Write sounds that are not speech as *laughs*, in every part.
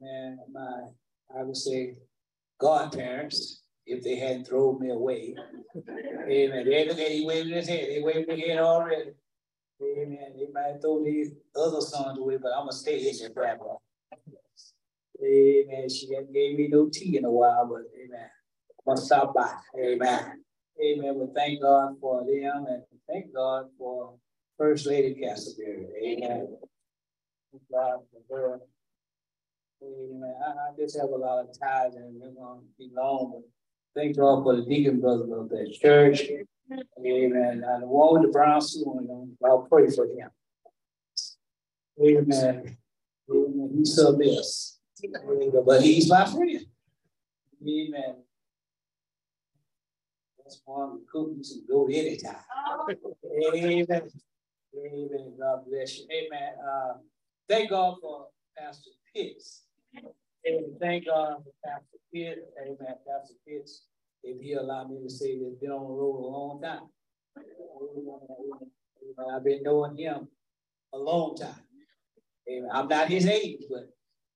Man, my, I would say, godparents, if they hadn't thrown me away. *laughs* Amen. They look at he waving his head. They waving their head already. Amen. They might throw these other sons away, but I'm gonna stay here and grab Amen. She hasn't gave me no tea in a while, but amen. I'm gonna stop by. Amen. Amen. We thank God for them and thank God for First Lady Castleberry. Amen. Thank God for her. Amen. I, just have a lot of ties and we're going to be long, but thank God for the deacon brothers of that church. Amen. And the one with the brown suit I'll pray for him. Amen. Amen. He's so this. But he's my friend. Amen. That's one of the cookies and go anytime. Amen. Amen. God bless you. Amen. Uh, thank God for Pastor Pitts. And thank God for Pastor Pitt. Amen. Pastor Pitts, if he allowed me to say that been on the road a long time. I've been knowing him a long time. Amen. I'm not his age, but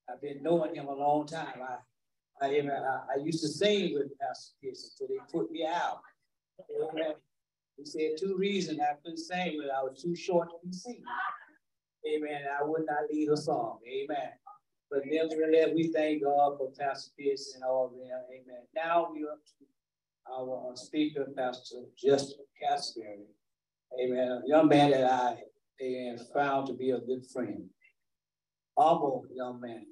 I've been knowing him a long time. I I, I, I used to sing with Pastor Pitts until they put me out. Amen. He said two reasons I couldn't sing, but I was too short to be seen. Amen. I would not lead a song. Amen. But nevertheless, we thank God for Pastor Pierce and all of them. Amen. Now we are to our uh, speaker, Pastor Justin Castleberry. Amen. A young man that I amen, found to be a good friend. Humble young man.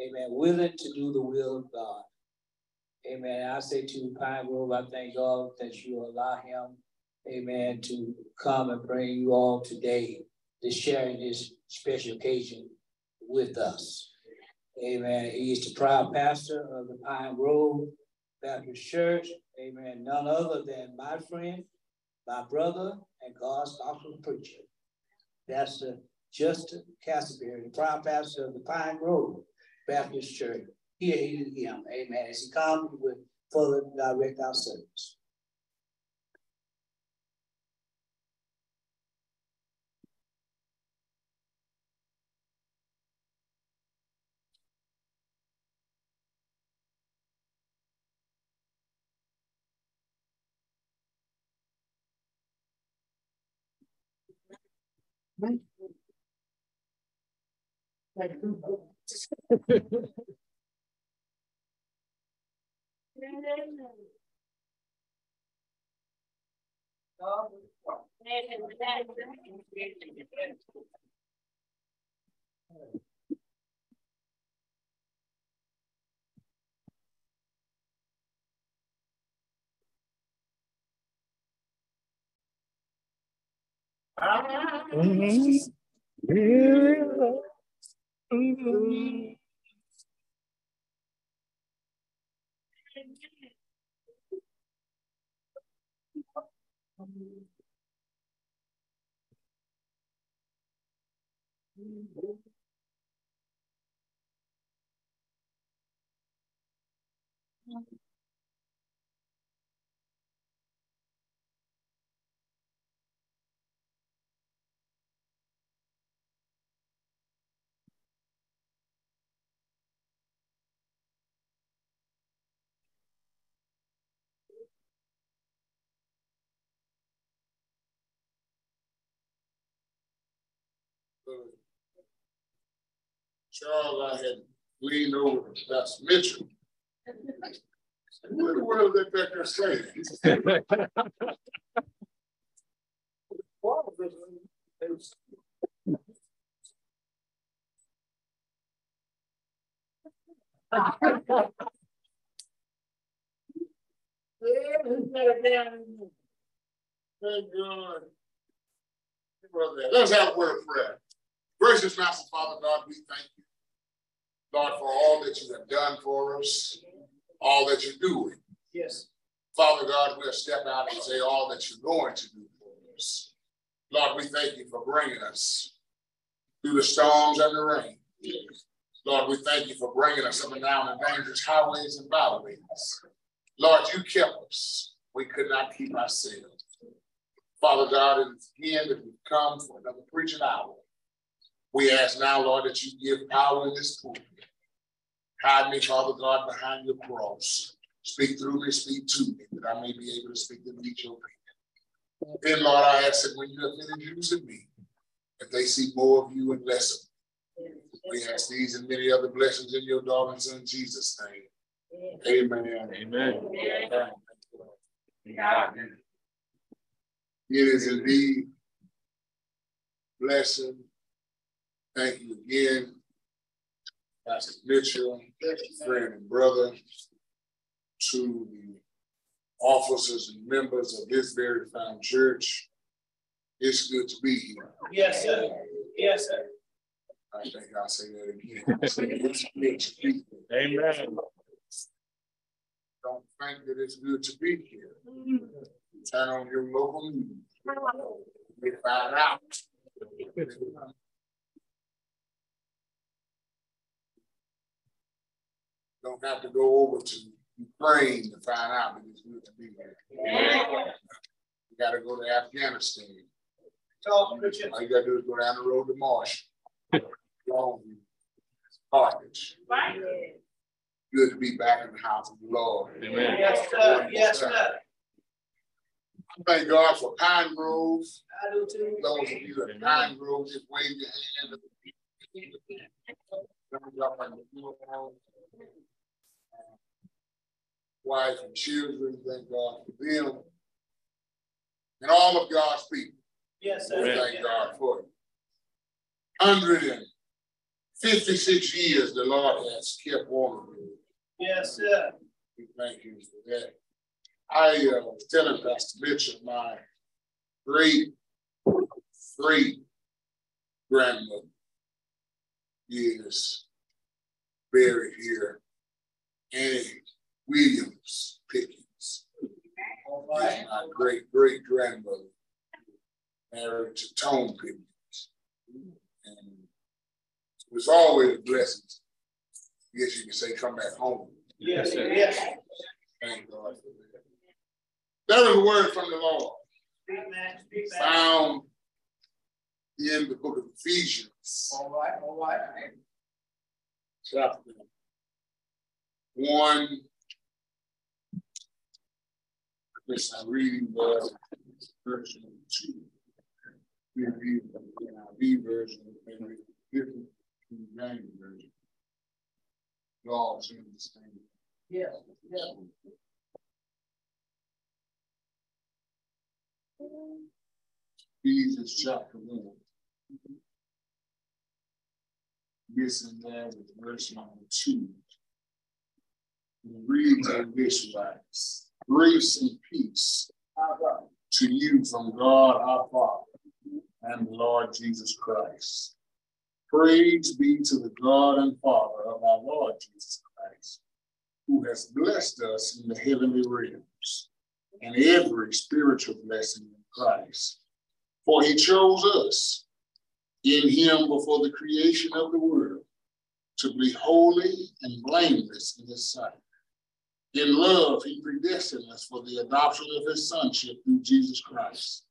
Amen. Willing to do the will of God. Amen. I say to Pine Grove, I thank God that you allow him, amen, to come and bring you all today to share in this special occasion with us. Amen. He is the proud pastor of the Pine Grove Baptist Church. Amen. None other than my friend, my brother, and God's gospel preacher. That's the Justin Castleberry, the proud pastor of the Pine Grove Baptist Church. Here he him. Amen. As he comes with further direct our service. Thank Mm-hmm. Charles, I had leaned over Pastor Mitchell. What in the world is that back there saying? Thank God. Let's have a word of prayer. Gracious Master Father God, we thank you, Lord, for all that you have done for us, all that you're doing. Yes. Father God, we'll step out and say all that you're going to do for us. Lord, we thank you for bringing us through the storms and the rain. Yes. Lord, we thank you for bringing us up and down the dangerous highways and byways. Lord, you kept us. We could not keep ourselves. Father God, and again that we've come for another preaching hour. We ask now, Lord, that you give power in this pulpit. Hide me, Father God, behind your cross. Speak through me, speak to me, that I may be able to speak and meet your people. Then, Lord, I ask that when you have finished using me, that they see more of you and less of me. We ask these and many other blessings in your darling son Jesus' name. Amen. Amen. Amen. It is indeed blessing Thank you again, Pastor Mitchell, friend and brother, to the officers and members of this very fine church. It's good to be here. Yes, sir. Yes, sir. I think I'll say that again. *laughs* it's good to be here. Amen. Don't think that it's good to be here. Turn on your local news. Find out. Don't have to go over to Ukraine to find out that it's good to be here. You got to go to Afghanistan. All you got to do is go down the road to Marsh. Carthage. *laughs* Right. Good to be back in the house of the Lord. Amen. Yes, sir. Yes, sir. Thank God for Pine Grove. I do too. Those of you at Pine Grove, just wave your hand wife and children. Thank God for them. And all of God's people. Yes, sir. Thank God for you. 156 years the Lord has kept on. Yes, sir. We thank you for that. I uh, was telling Pastor Mitchell, my great, great grandmother is buried here. And Williams Pickens. Right. My great great grandmother married to Tone Pickens. And it was always a blessing. I guess you can say come back home. Yes, yes. Thank God for that. That was a word from the Lord. Found in the book of Ephesians. All right, all right. Chapter 1 this I'm reading the version two. We read the NIV version and read different the Manual version. They all seem the same. Yes, yes. Ephesians chapter one. This and that with verse number two. We read like this wise. Grace and peace to you from God our Father and the Lord Jesus Christ. Praise be to the God and Father of our Lord Jesus Christ, who has blessed us in the heavenly realms and every spiritual blessing in Christ. For he chose us in him before the creation of the world to be holy and blameless in his sight. In love, he predestined us for the adoption of his sonship through Jesus Christ,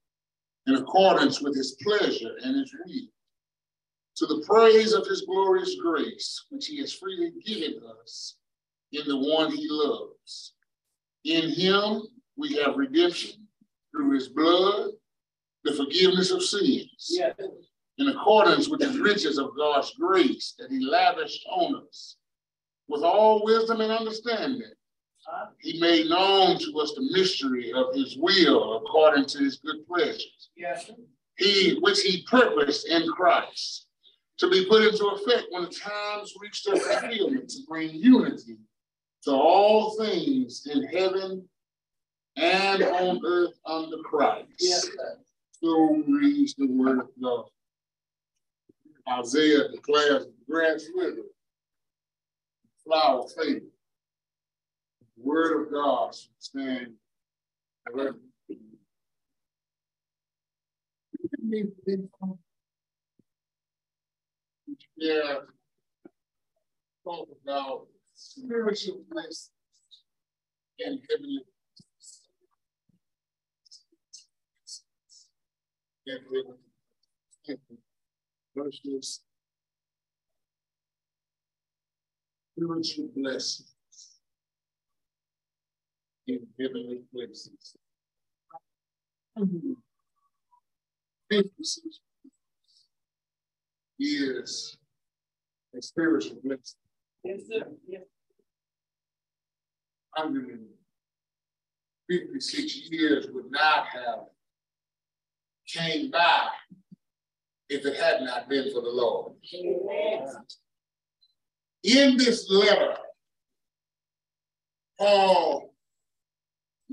in accordance with his pleasure and his will, to the praise of his glorious grace, which he has freely given us in the one he loves. In him we have redemption through his blood, the forgiveness of sins, in accordance with the riches of God's grace that he lavished on us, with all wisdom and understanding he made known to us the mystery of his will according to his good pleasures. Yes. He which he purposed in Christ to be put into effect when the times reached their fulfillment to bring unity to all things in heaven and on earth under Christ. Yes. So reads the word of God. Isaiah declares the grass wither, flower faded. Word of God forever. Yeah, talk about spiritual blessings and heavenly verses spiritual blessings in heavenly places. Mm-hmm. Fifty-six years a spiritual blessing. Yes, sir. Yes. 156 years would not have came by if it had not been for the Lord. Amen. In this letter, Paul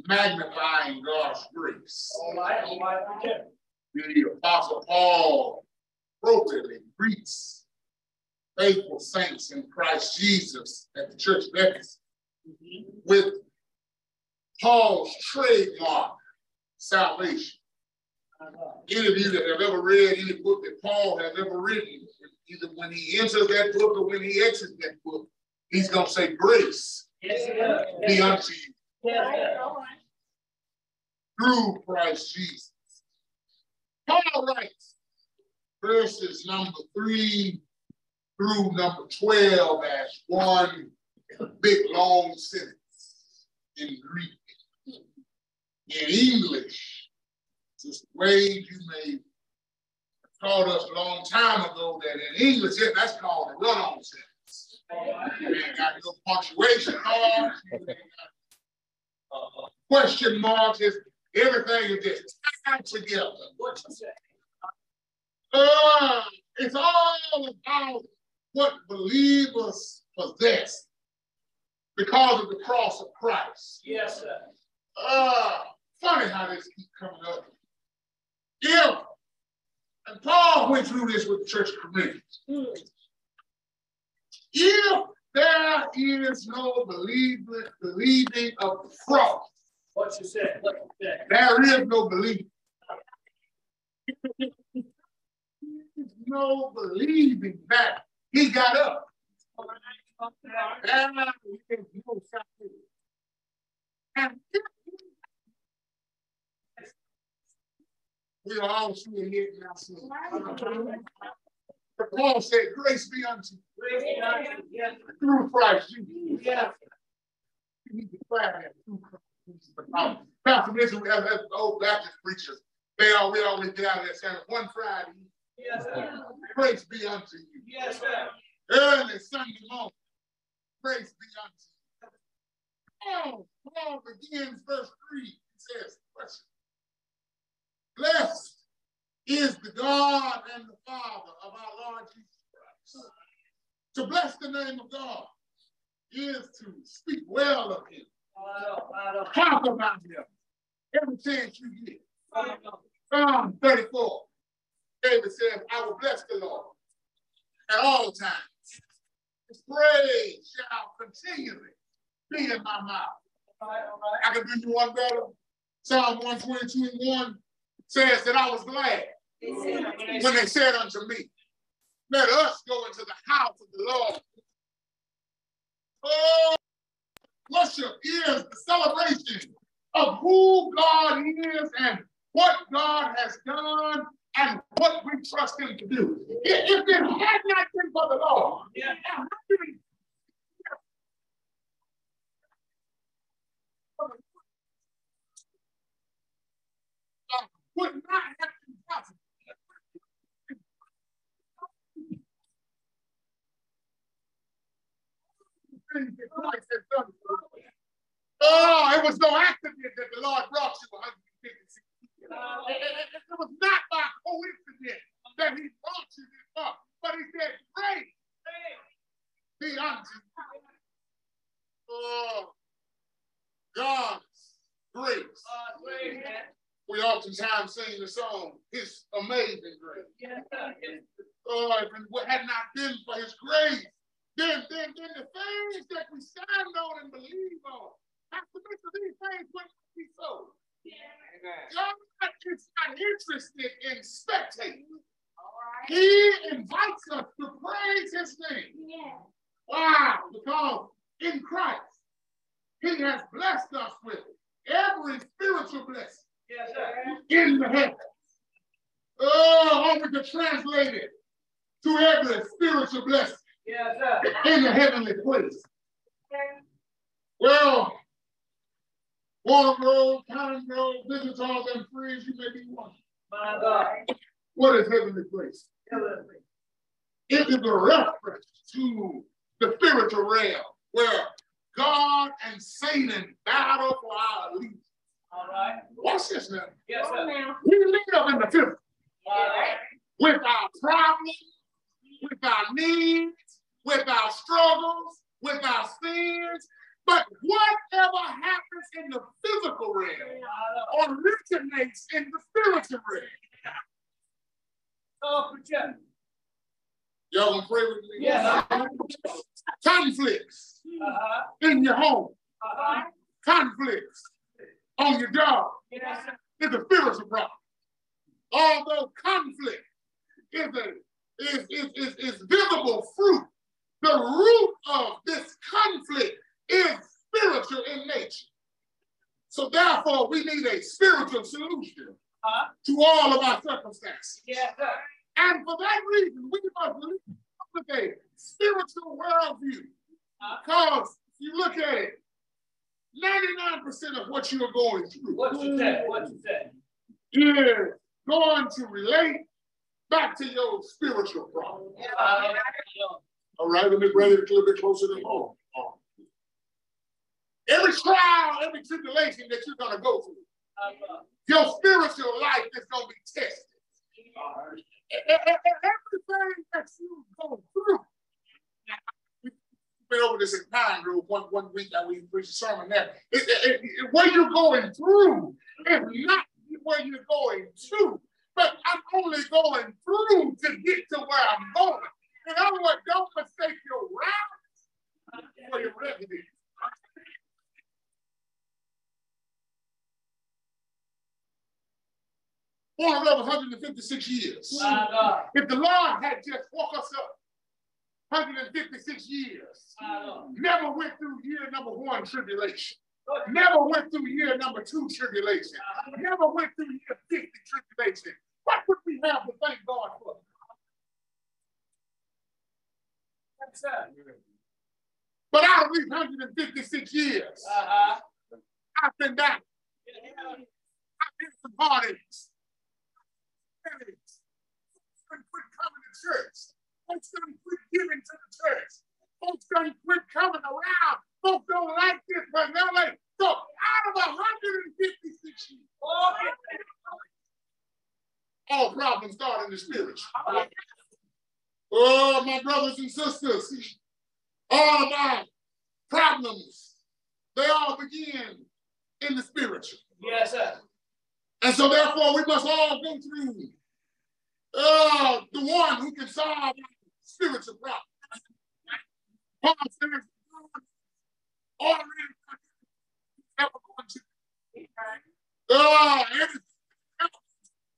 magnifying God's grace. All right, all right, okay. The Apostle Paul wrote appropriately greets faithful saints in Christ Jesus at the church of Ephesus mm-hmm. with Paul's trademark salvation. Uh-huh. Any of you that have ever read any book that Paul has ever written, either when he enters that book or when he exits that book, he's going to say, Grace Yes, be unto you. Through Christ Jesus. Paul writes verses number three through number 12 as one big long sentence in Greek. In English, Sister Wade, you may have taught us a long time ago that in English, yeah, that's called a run-on sentence. You ain't got no punctuation marks, you ain't got, question marks, it's, everything is just tied together. What you say? Uh, it's all about what believers possess because of the cross of Christ. Yes, sir. Uh, funny how this keep coming up. If, and Paul went through this with the church of Corinthians. If there is no believing, believing of the cross, What you said. What you say? there is no belief. No believing that he got up. And there's no salvation. And we are all seeing it now. But Paul said, Grace be unto you Yes, through Christ Jesus. yes. You need to declare that through Christ Jesus. Pastor Mitchell, as, as old Baptist preachers, they all we always get out of there saying one Friday, Yes, sir. grace be unto you. Yes, sir. Early Sunday morning, grace be unto you. Oh, Paul begins verse 3. He says, question. Blessed is the God and the Father of our Lord Jesus Christ. To bless the name of God is to speak well of him, talk about him every chance you get. Psalm 34. David says, I will bless the Lord at all times. His praise shall continually be in my mouth. I can do you one better. Psalm 122 and 1 says that I was glad when they said unto me, Let us go into the house of the Lord. Oh, worship is the celebration of who God is and what God has done and what we trust Him to do. If it had not been for the Lord, Yeah. how many- would not have been possible. Things that Christ has done for us. Oh, it was no accident that the Lord brought you 156 years. It, it- it- it was not by coincidence that he brought you this far, but he said, Grace be unto you. Oh, God's grace. Uh, wait, man. We oftentimes sing the song, His Amazing Grace. Yes, sir. Yes. Oh, if it had not been for His grace, then, then, then the things that we stand on and believe on, Pastor Mitchell, these things wouldn't be so. God is not interested in spectating. He invites us to praise his name. Yeah. Wow, because in Christ, he has blessed us with every spiritual blessing Yes, sir. in the heavens. Oh, or we could translate it to every spiritual blessing Yes, sir. in the heavenly place. Well, Warren Road, County Road, visit all them friends you may be one. My God. What is heavenly place? Heavenly. It is a reference to the spiritual realm where God and Satan battle for our allegiance. All right. Watch this now. Yes, Come sir. on now. We live in the physical All right. with our problems, with our needs, with our struggles, with our sins. But whatever happens in the physical realm originates in the spiritual realm. Oh. Y'all gonna pray with me? Yes. Conflicts Uh-huh. in your home, Uh-huh. conflicts on your job Yes, sir. is a spiritual problem. Although conflict is a is, is, is, is visible fruit, the root of this conflict is spiritual in nature. So therefore, we need a spiritual solution Uh-huh. to all of our circumstances. Yes, sir. And for that reason, we must live with a spiritual worldview. Because if you look at it, 99% of what you're going through What you say? What you say? is going to relate back to your spiritual problem. Uh, All right, let me bring it a little bit closer to home. Every trial, every tribulation that you're going to go through, your spiritual life is going to be tested. Everything that you go through. We've been over this in Pine Grove one, one week that we preached a sermon there. It- it- it- where you're going through is not where you're going to, but I'm only going through to get to where I'm going. In other words, don't mistake your route for your residence. For over 156 years. my God. If the Lord had just woke us up 156 years, never went through year number one tribulation, never went through year number two tribulation, never went through year 50 tribulation, what would we have to thank God for? But out of these 156 years, Uh-huh. I've been down. I've been to parties. Headaches. Folks done quit coming to church. Folks done quit giving to the church. Folks done quit coming around. Folks don't like this personality. So out of 156 years, Okay. all problems start in the spirit. Oh, my brothers and sisters, all of our problems, they all begin in the spiritual. Yes, sir. And so therefore we must all go through uh, the one who can solve spiritual problems. Paul says, already ever going to uh, everything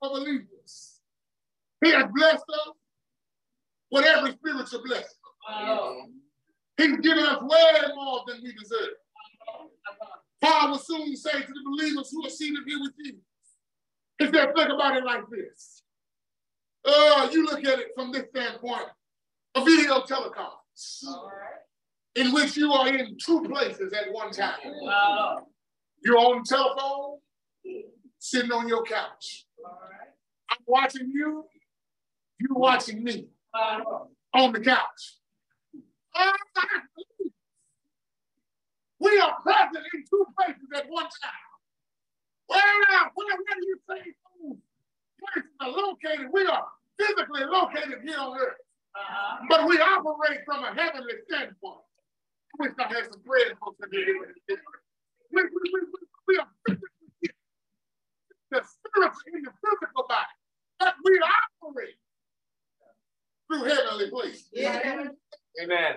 for believers. He has blessed us with every spiritual blessing. Lord. He's given us way more than we deserve. Paul will soon say to the believers who are seated here with you, he said, think about it like this. Uh, you look at it from this standpoint, a video teleconference right. in which you are in two places at one time. Lord. You're on the telephone, sitting on your couch. All right. I'm watching you, you're watching me My on the couch. We are present in two places at one time. Well, where, where do you say those places are located? We are physically located here on earth, Uh-huh. but we operate from a heavenly standpoint. I wish I had some bread folks in here. We, we, we, we, we are physically. The spiritual in the physical body, but we operate through heavenly places. Yeah. Amen.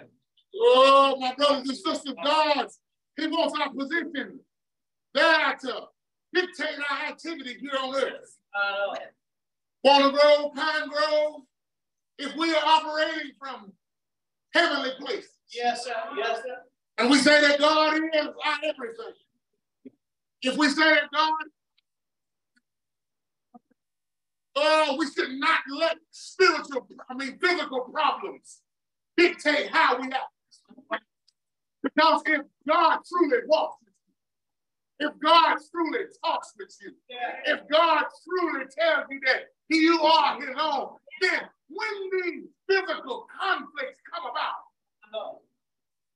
Oh, my brothers and sisters, God, He wants our position there to dictate our activity here on earth. Uh, Walnut Grove, Pine Grove, if we are operating from heavenly places. Yes, sir. Yes, sir. And we say that God is our everything. If we say that God, oh, we should not let spiritual, I mean, physical problems dictate how we act. Because if God truly walks with you, if God truly talks with you, if God truly tells you that you are his own, then when these physical conflicts come about,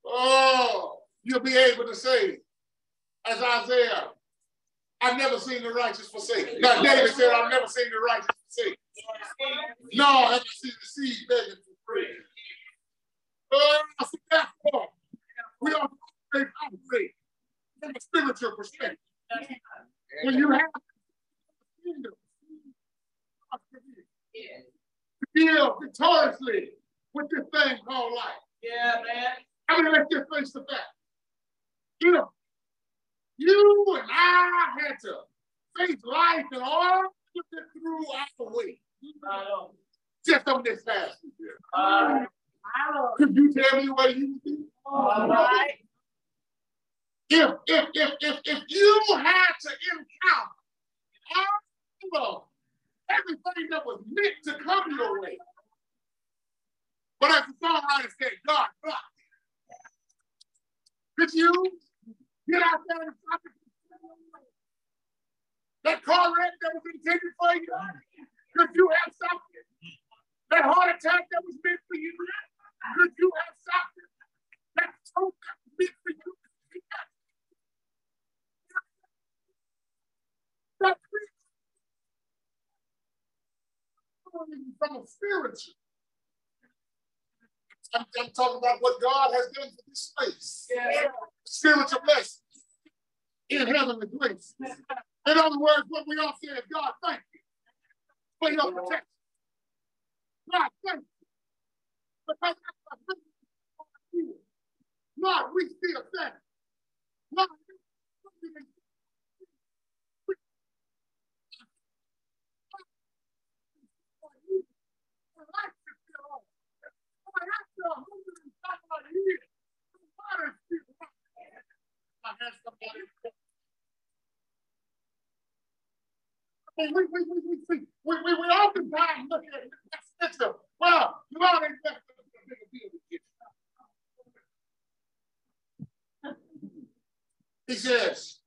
oh, you'll be able to say, as Isaiah, I've never seen the righteous forsaken. Now, David said, I've never seen the righteous forsaken. No, I haven't seen the seed begging for bread. Uh, so therefore, we are operate from a spiritual perspective. When you have kingdom, to deal victoriously with this thing called life. Yeah, man. I mean, let's just face the fact. You know, you and I had to face life and all put it through our way. Uh, just on this past year. Uh, could you tell me what you would do? All right. If, if, if, if, if you had to encounter all everything that was meant to come your way, but as the songwriter said, God blocked it. Could you get out there and stop it? That car wreck that was intended for you, could you have stopped it? That heart attack that was meant for you, could you have stopped it? That stroke that was meant for you, that from spiritual. I'm, I'm, talking about what God has done for this place. Yeah. Spiritual blessings in heavenly places. In other words, what we all say is, God, thank you for your protection. God, thank you. Because that's Lord, we still I mean, we, we, we, we, see, we, we, we oftentimes look at it next. Well, you already got. He says,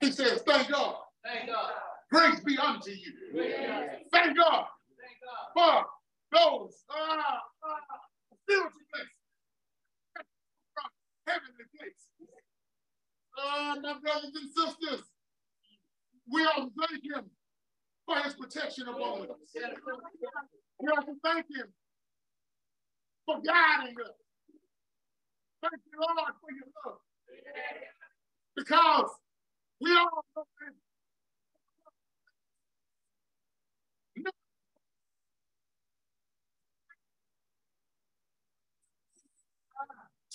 he says, thank God. Thank God. Grace be unto you. Thank God. Thank God. For those ah, ah, spiritual places from heavenly places. Uh, my brothers and sisters, we all thank him for his protection upon us. We have to thank him for guiding us. Thank you, Lord, for your love. Because we all know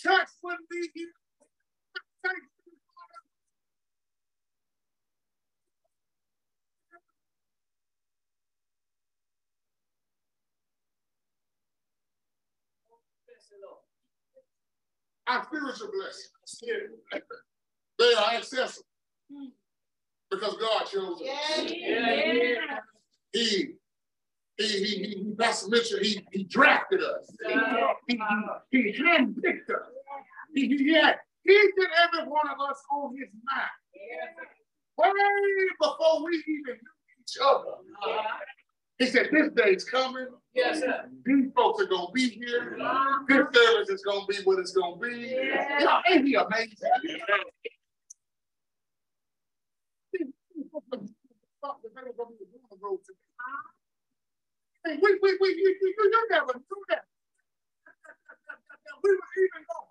Church wouldn't be here. Our spiritual blessings, they are accessible because God chose us. Yeah. He he, he, he, Pastor Mitchell, he, he drafted us. He, he, he handpicked us. He, he had each and every one of us on his mind. Way before we even knew each other. He said, this day's coming. Yes, sir. These folks are going to be here. Uh-huh. This service is going to be what it's going to be. Yeah. Ain't he amazing? We, we, we, you, you, you never knew that. we were even going.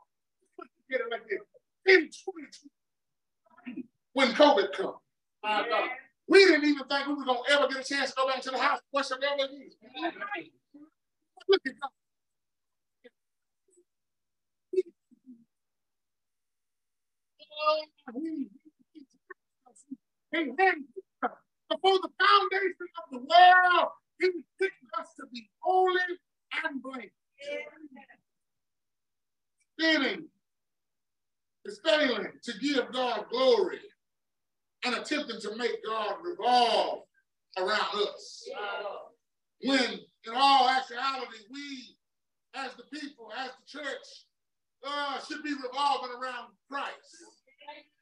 To get it like this. In 2020, when COVID come, uh, We didn't even think we were going to ever get a chance to go back to the house worship ever again. Look at God. before the foundation of the world, he picked us to be holy and is failing to give God glory and attempting to make God revolve around us. When in all actuality, we as the people, as the church, uh, should be revolving around Christ.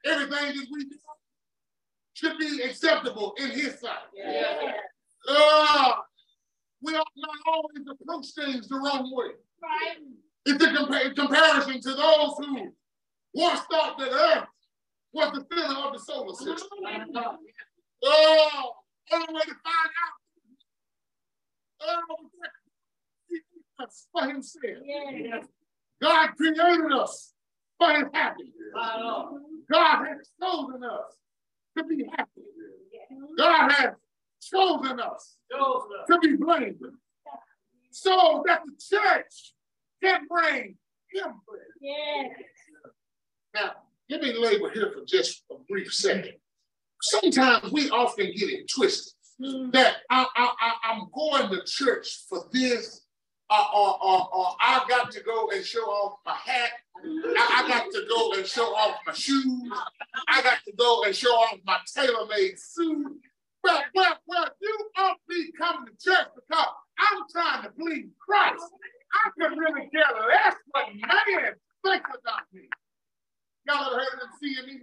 Everything that we do should be acceptable in his sight. Yeah. Uh, we ought not always approach things the wrong way. Right. It's a compa- comparison to those who once thought that Earth was the center of the solar system. Oh, only way to find out. Oh, for himself. Yeah. God created us for his happiness. God has chosen us to be happy. God has chosen us to be blamed so that the church can bring him praise. Now, let me labor here for just a brief second. Sometimes we often get it twisted mm. that I, I, I, I'm going to church for this uh, or, or, or I got to go and show off my hat. I, I, got to go and show off my shoes. I got to go and show off my tailor-made suit. Well, well, well, you ought to be coming to church because I'm trying to please Christ. I could really care less what man thinks about me. Y'all ever heard of seeing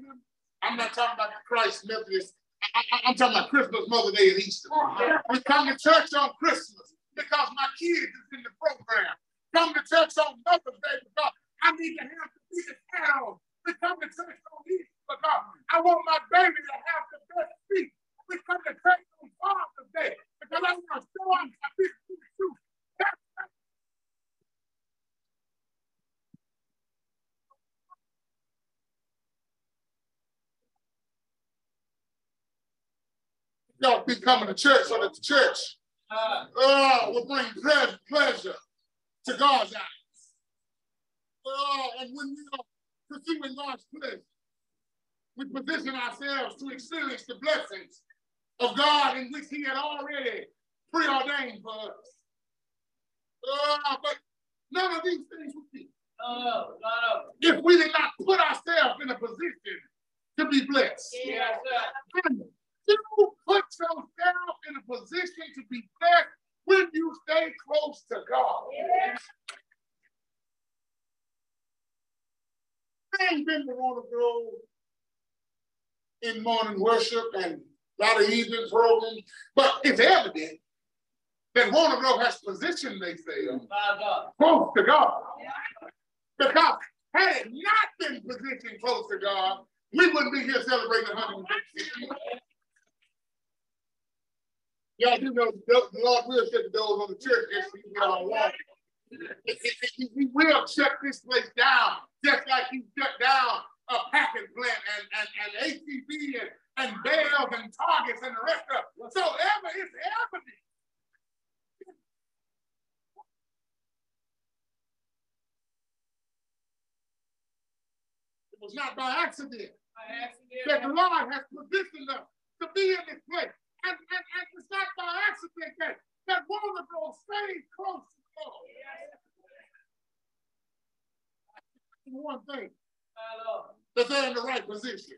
I'm not talking about Christ Methodist. I, am talking about Christmas, Mother Day, and Easter. We come to church on Christmas because my kids is in the program. Come to church on Mother's Day because I need to have the biggest hat. We come to church on Easter because I want my baby to have the best feet. We come to church on Father's Day because I want to show off my big shoes. Y'all be coming to church so that the church uh, will bring pleasure to God's eyes. Uh, and when we are pursuing God's pleasure, we position ourselves to experience the blessings of God in which He had already preordained for us. Uh, but none of these things would be. No, no, no. If we did not put ourselves in a position to be blessed. Yes, sir you put yourself in a position to be blessed when you stay close to God. Yeah. I ain't been to Warner Grove in morning worship and a lot of evening programs, but it's evident that Walnut Grove has positioned themselves close to God. Because had it not been positioned close to God, we wouldn't be here celebrating 150. Y'all do know the Lord will shut the doors on the church if get on water. He will shut this place down, just like he shut down a packing plant and, and, and HEB and, and Bells and Targets and the rest of it. So ever it's evident. It was not by accident, by accident that the Lord has positioned us to be in this place. And, and, and it's not by accident that, that Warner Bros. stayed close to God. One thing. That they're in the right position,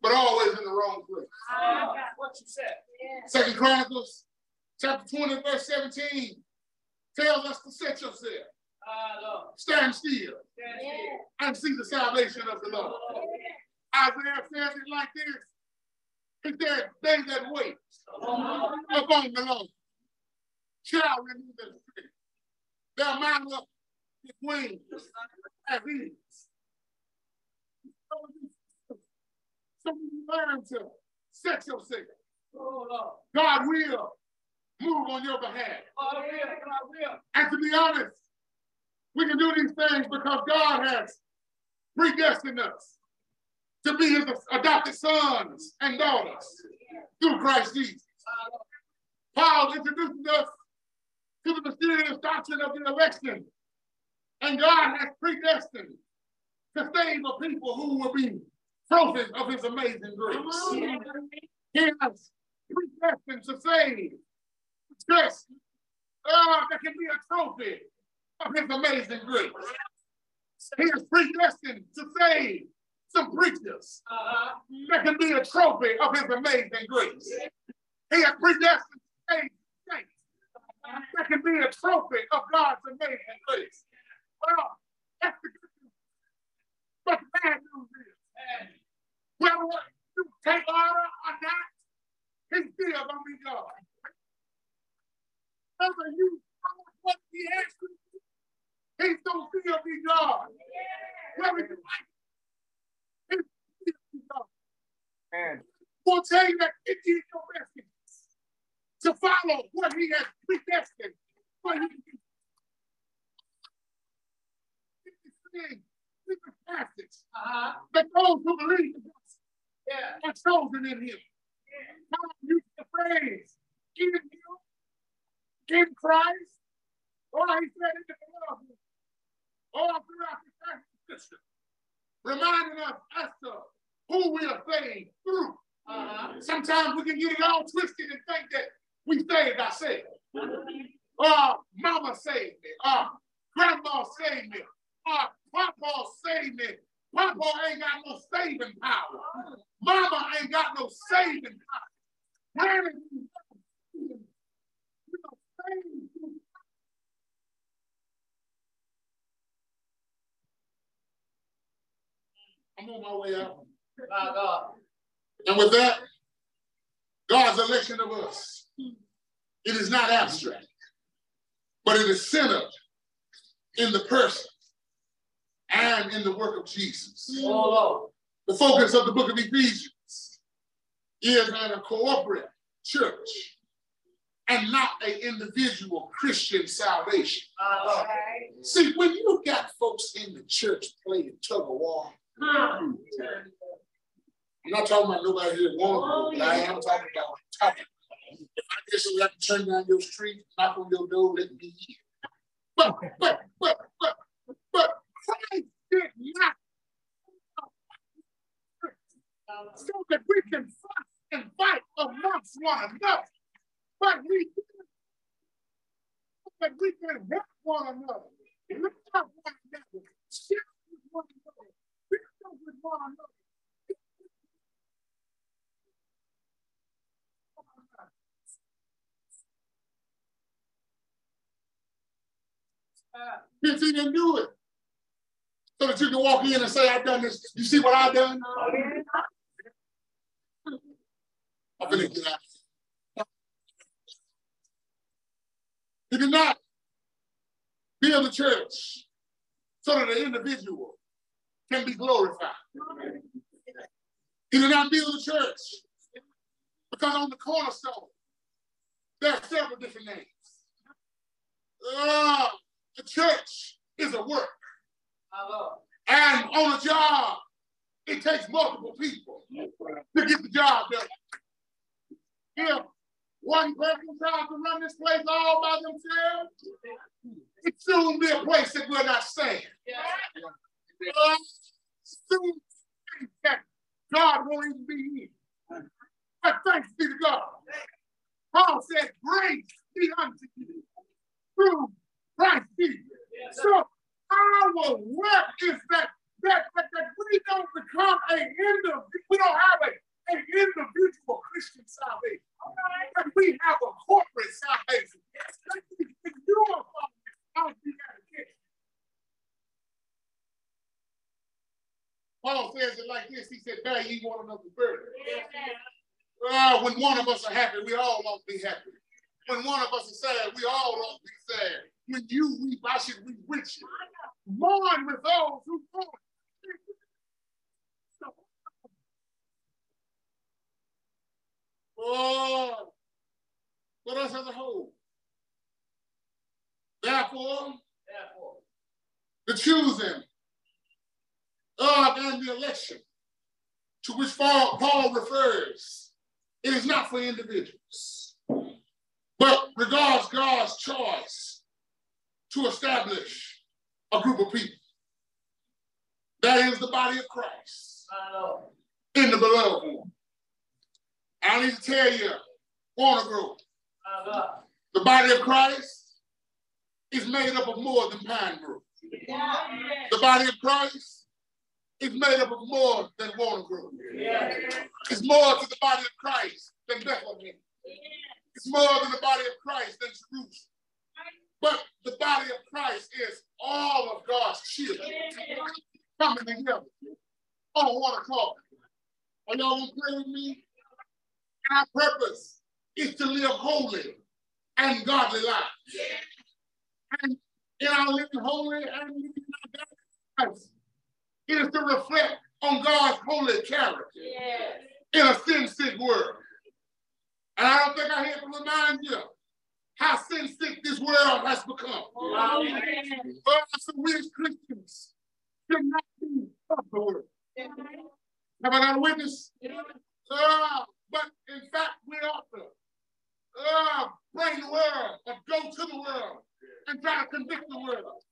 but always in the wrong place. what you said. Second Chronicles chapter 20, verse 17 tells us to set yourself. Stand still and see the salvation of the Lord. Isaiah says it like this is there they that wait upon the Lord shall renew their strength. They'll mount up with wings as eagles. So you learn to set yourself. God will move on your behalf. Will, will. And to be honest, we can do these things because God has predestined us to be his adopted sons and daughters through Christ Jesus. Paul introduces us to the mysterious doctrine of the election. And God has predestined to save a people who will be trophies of his amazing grace. He has predestined to save Yes. Ah, uh, that can be a trophy of his amazing grace. He is predestined to save some preachers uh-huh. that can be a trophy of his amazing grace. He is predestined to save saints that can be a trophy of God's amazing grace. Well, I'm not talking about nobody here wanting. oh, yeah. I'm talking about topic. If I just let to turn down your street, knock on your door, let me hear. But, but, but, but, but Christ did not. So that we can fight and fight amongst one another. and say I've done this. You see what I've done? one another's burden. Uh, ah, when one of us are happy, we all ought to be happy. When one of us is sad, we all ought to be sad. When you weep, I should remind you how sin-sick this world has become. Oh, so we as Christians should not be of the world. Have I got a witness? Uh, but in fact, we ought to uh, bring the world or go to the world and try to convict the world.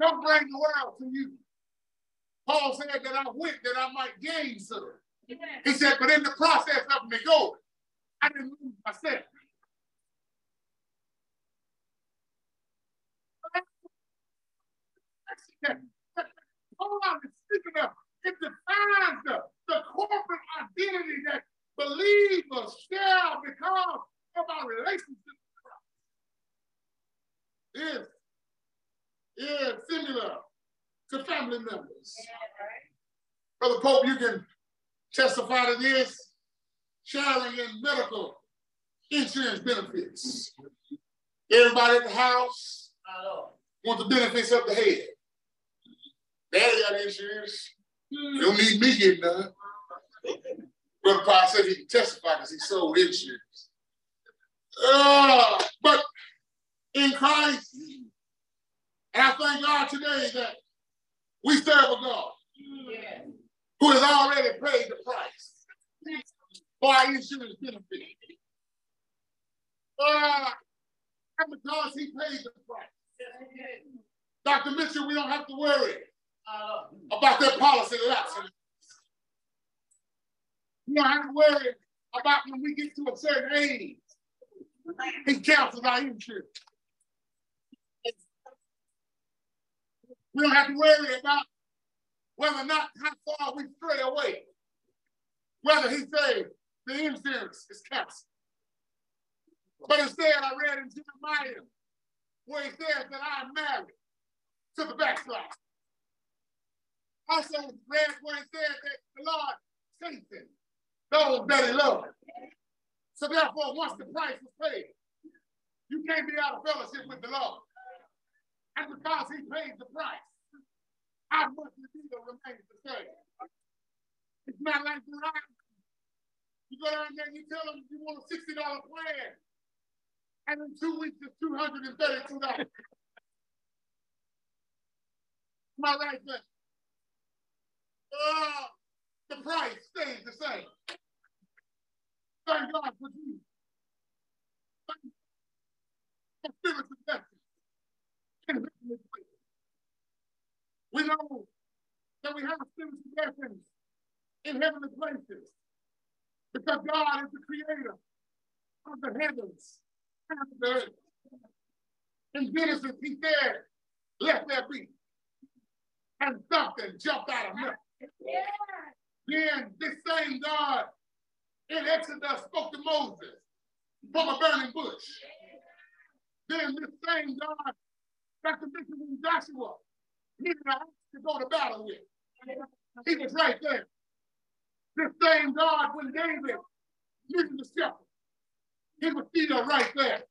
Don't bring the world to you. Paul said that I went that I might gain some. He said, but in the process of me going, I didn't lose myself. Hold on, speaking of, it defines the, the corporate identity that believers share because of our relationship with Christ. Is, is similar to family members. Brother Pope, you can testify to this, sharing in medical insurance benefits. Everybody at the house want the benefits of the head. Daddy got insurance. You don't need me getting none. Brother Paul said he can testify because he sold insurance. Uh, but in Christ, and I thank God today that we serve a God who has already paid the price for our insurance benefit. Uh, and because he paid the price. Dr. Mitchell, we don't have to worry about their policy lapsing. Don't have to worry about when we get to a certain age. He cancels our insurance. We don't have to worry about whether or not how far we stray away. Whether he says the insurance is canceled. But instead, I read in Jeremiah where he says that I am married to the backside. Also where it says that the Lord chastens those that he loves. So therefore, once the price was paid, you can't be out of fellowship with the Lord. And because he paid the price, much the deal remains the same. It's not like Verizon. You go down there and you tell them you want a $60 plan. And in two weeks, it's $232. Am I right there? Uh, the price stays the same. Thank God for Jesus. For spiritual blessings. We know that we have spiritual blessings in heavenly places because God is the creator of the heavens and the earth. In Genesis, he said, let there be. And something jumped out of nothing. Then this same God in Exodus spoke to Moses from a burning bush. Then this same God got the mission with Joshua needed an axe to go to battle with. He was right there. This same God, when David needed the shepherd, he was still right there.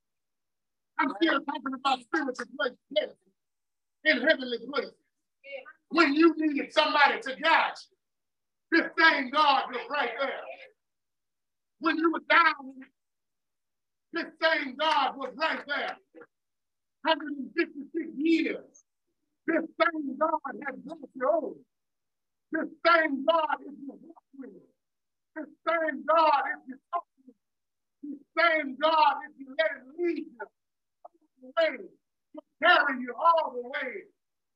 I'm still talking about spiritual places in heavenly places. Somebody to guide you, this same God was right there when you were down, this same God was right there. 156 years. This same God has brought you over. This same God is your with The same God, if you talk him, the same God, if you let him lead you all the way, to carry you all the way.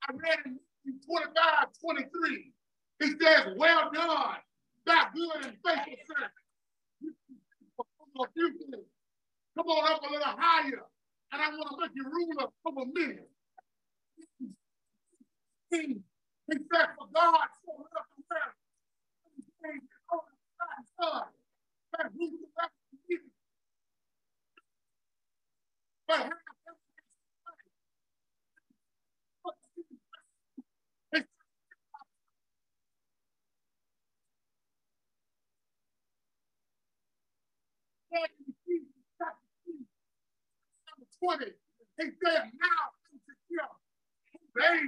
I read in 25, 23, it says, Well done, thy good and faithful servant. Come on up a little higher, and I want to make you ruler over many. He said, For God so loved the world, he that but Twenty. He said, "Now insecure, obey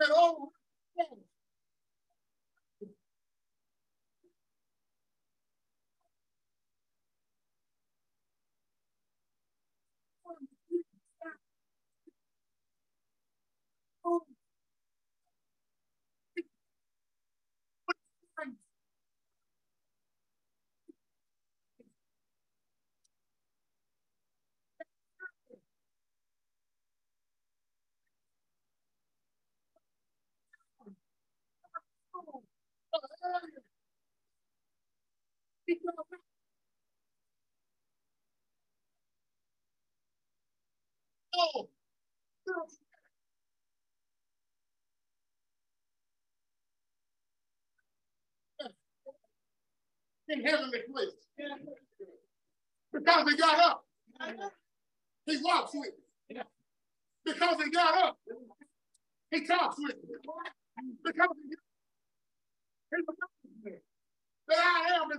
and all oh, No. In heavenly place. Because he got up. He walks with me. Because he got up. He talks with me. Because he, that I am he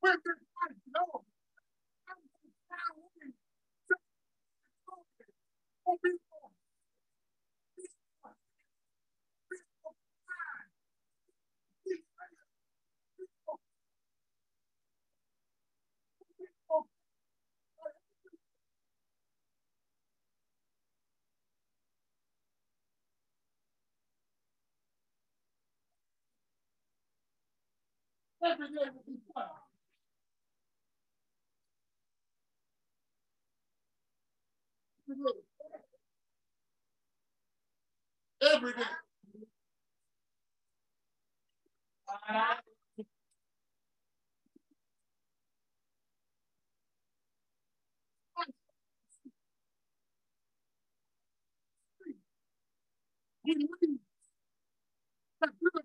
Where's this life? No. Every day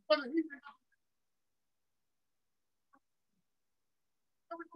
the healing. And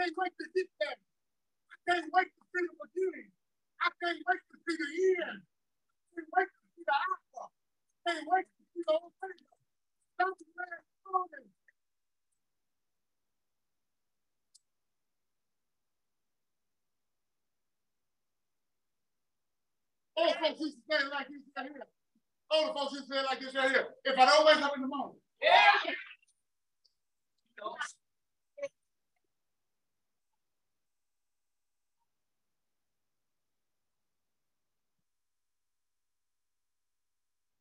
can't wait to get there. I can't wait to see the beginning. I can't wait to see the end. I can't wait to see the alpha. I can't wait to see the whole thing. Don't let it Old folks used to say like this right here. Older folks used to say like this right here. If I don't wake up in the morning. Yeah.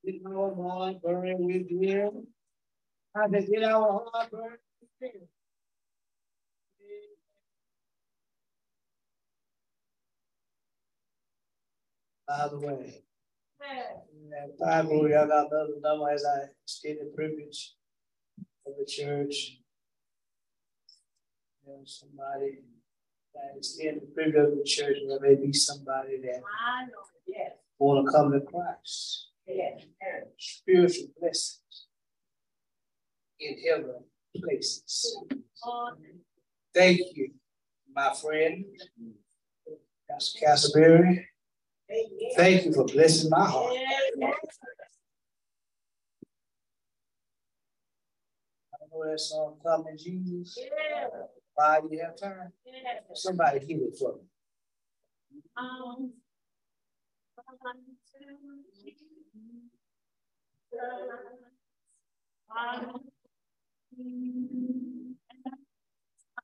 Get our heart burning with you. I said, get our heart burning with him. By the way, and finally, I got another number as I stated privilege of the church. You know, somebody that is in the figure of the church, there may be somebody that yes. want to come to Christ. Yes. Spiritual blessings in heaven places. Thank you, my friend, Pastor Castleberry. Thank you for blessing my heart. Know that song, Coming Jesus. Why do you have time? Somebody hit it for me. Um,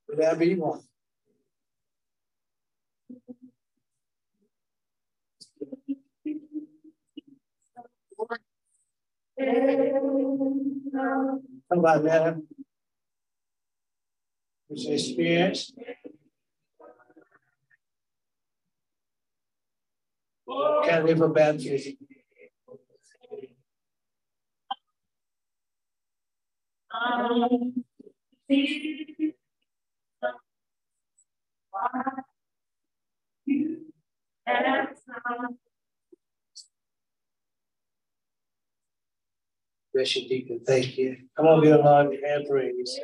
Whatever you want. Somebody that was experience. Can live a baptism. Um, Bless you, Deacon. Thank you. Come on, get along your hand praise.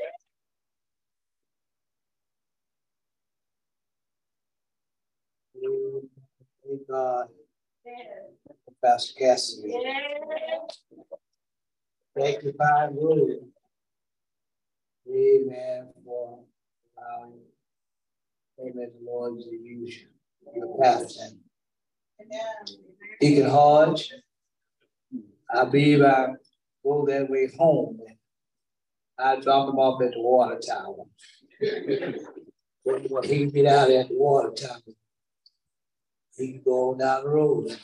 Thank God. Pastor Cassidy. Thank you, Father. Amen. For allowing, amen, the Lord to use your pastor. Deacon Hodge, I believe I go that way home. I drop him off at the water tower. when he get out at the water tower, he can go down the road.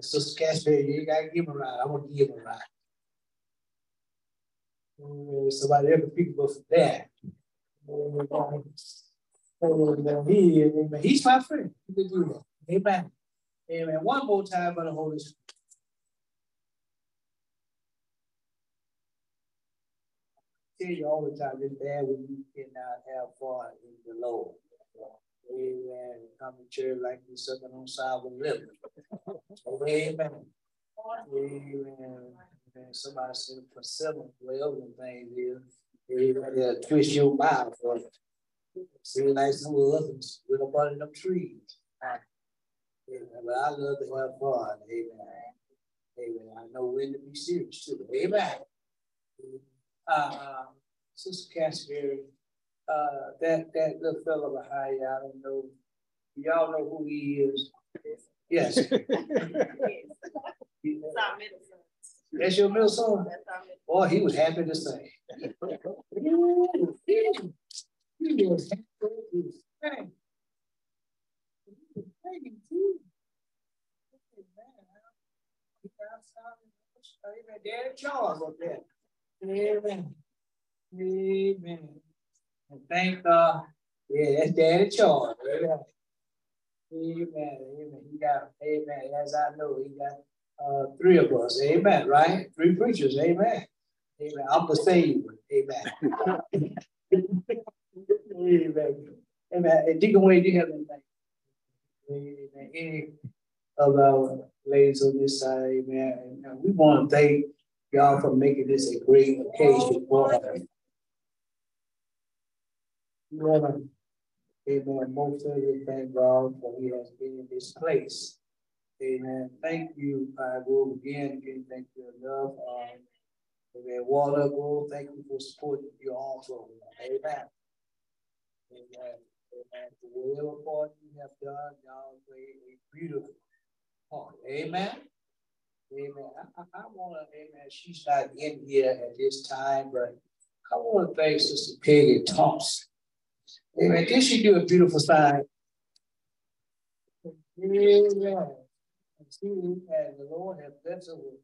Sister Casper, you gotta give him a ride. I want to give him a ride. Somebody ever pick up from there. He, he's my friend. He can do that. Amen. Amen. One more time for the Holy Spirit. tell you all the time, it's bad when you cannot have fun in the Lord. Amen. Come to church like you're sucking on sour liquor. Amen. Amen. Amen. Somebody said for seven, whatever the thing is, amen. They'll twist your mouth for it. See, like some others with up under them trees. Amen. But I love to have fun. Amen. Amen. I know when to be serious too. Amen. Uh, Sister Casper, uh, that that little fellow behind you, I don't know. Y'all know who he is. Yes. *laughs* That's your middle son. Boy, he was happy to say. Amen. Amen. Thank God. Yeah, that's Daddy Charles. Amen. Amen. He got, amen. As I know, he got uh, three of us. Amen. Right? Three preachers. Amen. Amen. I'm the same. Amen. amen. Amen. And Deacon Wade, do you have anything? Amen. Any of our ladies on this side, amen. We want to thank y'all for making this a great occasion for us. Amen. Amen. Most of you thank God for He has been in this place. Amen. Thank you, I will again. Again, thank you enough. Um, amen. Water, go. Thank you for supporting your program. Amen. Amen. Amen. For whatever part you have done, y'all play a beautiful part. Amen. Amen. I, I, I want to, amen. She's not in here at this time, but I want to thank Sister Peggy Thompson. Amen. Did she do a beautiful sign? Amen. And the Lord has blessed her with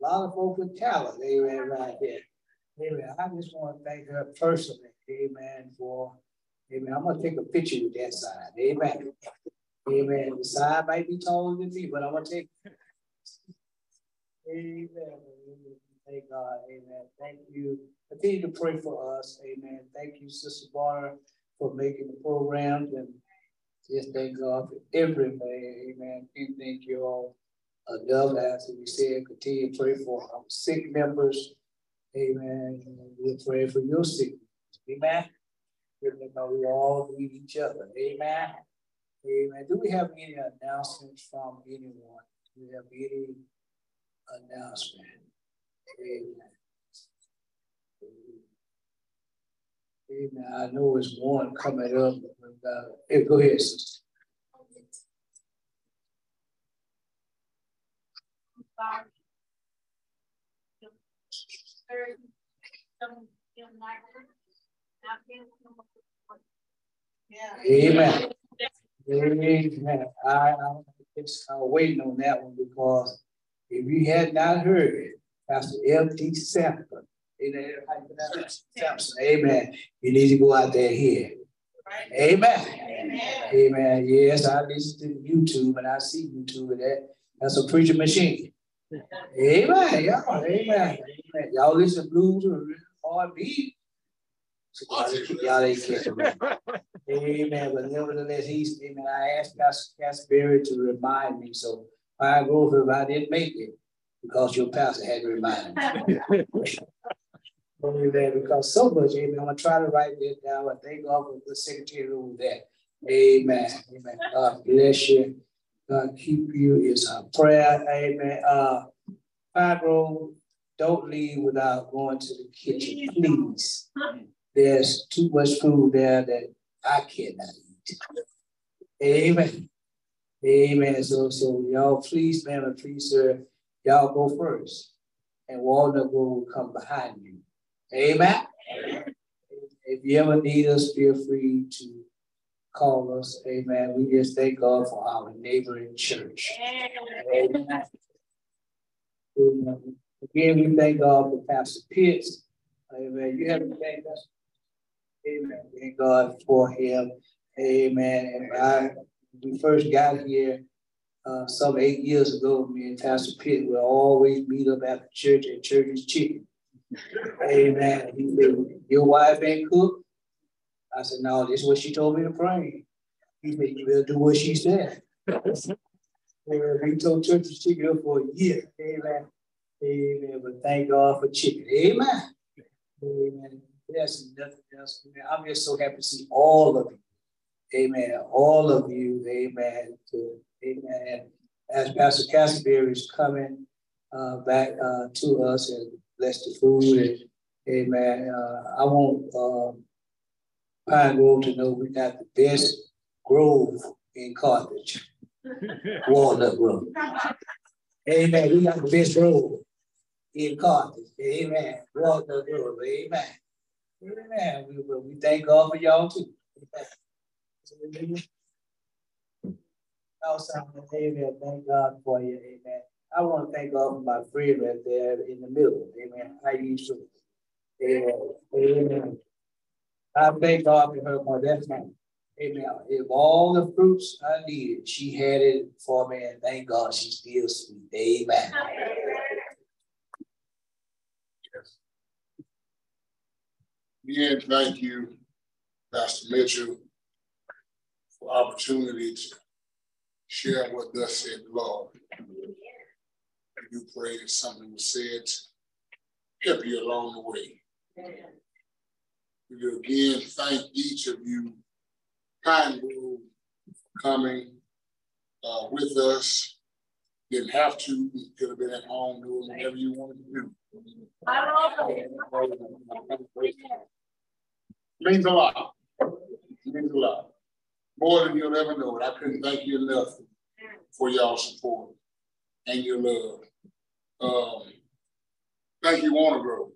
a lot of folk with talent. Amen. Right here. Amen. I just want to thank her personally. Amen. For Amen. I'm gonna take a picture with that side. Amen. Amen. The side might be taller than me, but I'm gonna take Amen. Thank God. Amen. Thank you. Continue to pray for us. Amen. Thank you, Sister Barner, for making the programs and just thank God for everything. Amen. And thank you all enough. As we said, continue to pray for our sick members. Amen. We're praying for your sick. Amen. Because we all need each other. Amen. Amen. Do we have any announcements from anyone? Do we have any announcement? Amen. Amen. I know it's one coming up. Uh. Amen. Amen. I, I, I'm waiting on that one because if you had not heard it, Pastor L.T. Sampson, Amen. You need to go out there here. Amen. Amen. Yes, I listen to YouTube and I see YouTube and that. That's a preacher machine. Amen. Y'all, amen. amen. Y'all listen to blues or R&B. So y'all ain't catching Amen. But nevertheless, he's, amen. I asked Pastor Casper to remind me. So I go if I didn't make it because your pastor had to remind me. *laughs* Amen. Because so much, amen. I'm gonna try to write this down. I thank God for the secretary over there. Amen. Amen. God bless you. God keep you is our prayer. Amen. Uh Fibro, don't leave without going to the kitchen, please. There's too much food there that I cannot eat. Amen. Amen. So so y'all please, ma'am, please, sir, y'all go first. And Walnut will come behind you. Amen. If you ever need us, feel free to call us. Amen. We just thank God for our neighboring church. Amen. Again, we thank God for Pastor Pitts. Amen. You have to thank us. Amen. Thank God for him. Amen. And I, we first got here uh, some eight years ago, me and Pastor Pitt would always meet up after church at Church's Chicken. Amen. He Your wife ain't cook? I said, No, this is what she told me to pray. He said, You better do what she said. we told church church's chicken up for a year. Amen. Amen. But thank God for chicken. Amen. Amen. There's nothing else. I'm just so happy to see all of you. Amen. All of you. Amen. Amen. As Pastor Castleberry is coming uh, back uh, to us and bless the food. And, amen. Uh, I want um, Pine Grove to know we got the best grove in Carthage. *laughs* Walnut Grove. Amen. We got the best grove in Carthage. Amen. Walnut Grove. Amen. Amen. We, we thank God for y'all too. Amen. Amen. Thank God for you. Amen. I want to thank God for my friend right there in the middle. Amen. How you should. Amen. Amen. I thank God for her for that time. Amen. If all the fruits I needed, she had it for me, and thank God she's still sweet. Amen. Yes. Again, thank you, Pastor Mitchell, for opportunity to share what thus said the Lord you pray that something was said help you along the way. We again thank each of you kind for coming uh, with us. Didn't have to, you could have been at home doing whatever you wanted to do. I love it. Means a lot. Means a lot. More than you'll ever know. I couldn't thank you enough for y'all support and your love. Um, thank you, Walnut Grove,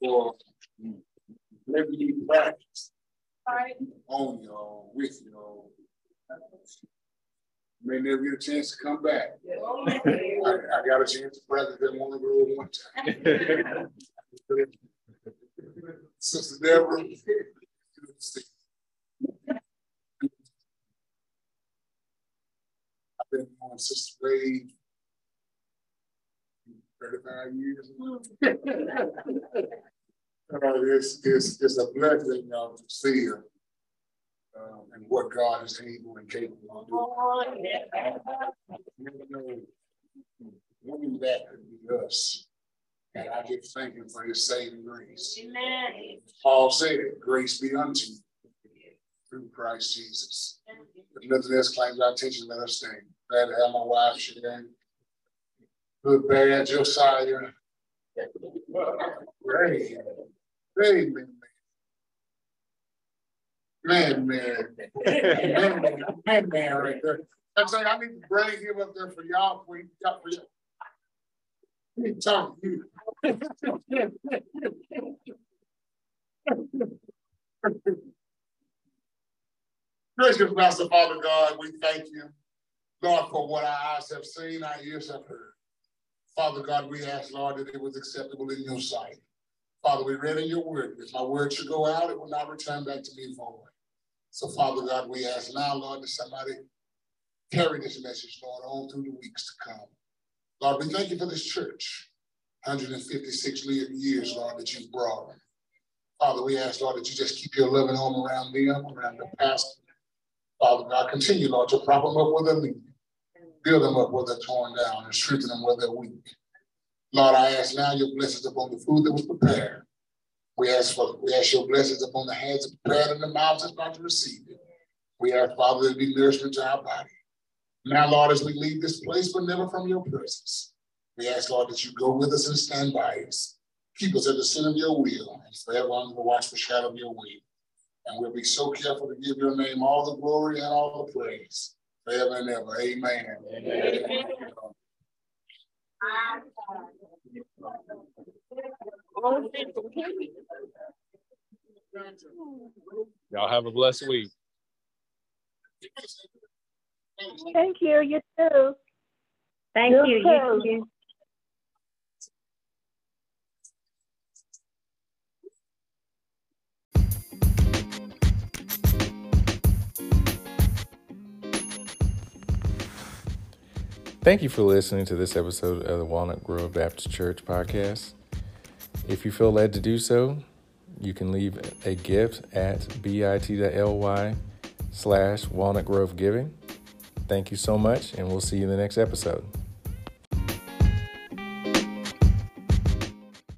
for letting me practice on y'all, with y'all. May never get a chance to come back. I, I got a chance to practice at Walnut Grove one time. *laughs* Sister Deborah, I've been on Sister Ray 35 years. Uh, it's, it's, it's a blessing uh, to see him uh, and what God is able and capable of doing. Oh, Never know when that could be us. And I get thanking for his saving grace. Amen. Paul said, Grace be unto you through Christ Jesus. If nothing else claims our attention, let us stand. Glad to have my wife Sharon. Good bad Josiah. Great. Great man. Man, man. man, man, man, right there. I'm saying I need to bring him up there for y'all for y'all. For y'all. He talk you. Gracious Master Father God, we thank you, Lord, for what our eyes have seen, our ears have heard. Father God, we ask, Lord, that it was acceptable in your sight. Father, we read in your word, if my word should go out, it will not return back to me void. So, Father God, we ask now, Lord, that somebody carry this message, Lord, on through the weeks to come. Lord, we thank you for this church, 156 years, Lord, that you've brought. Father, we ask, Lord, that you just keep your loving home around them, around the pastor. Father God, continue, Lord, to prop them up they're leaning, build them up where they're torn down, and strengthen them where they're weak. Lord, I ask now your blessings upon the food that was prepared. We ask for we ask your blessings upon the hands that prepared and the mouths that's about to receive it. We ask, Father, that be nourishment to our body. Now, Lord, as we leave this place, but never from your presence, we ask, Lord, that you go with us and stand by us. Keep us at the center of your will and forever under the watchful shadow of your wing. And we'll be so careful to give your name all the glory and all the praise forever and ever. Amen. Amen. Amen. Y'all have a blessed week. Thank you. You too. Thank you. You, you Thank you for listening to this episode of the Walnut Grove Baptist Church podcast. If you feel led to do so, you can leave a gift at bit.ly slash walnut grove giving. Thank you so much, and we'll see you in the next episode.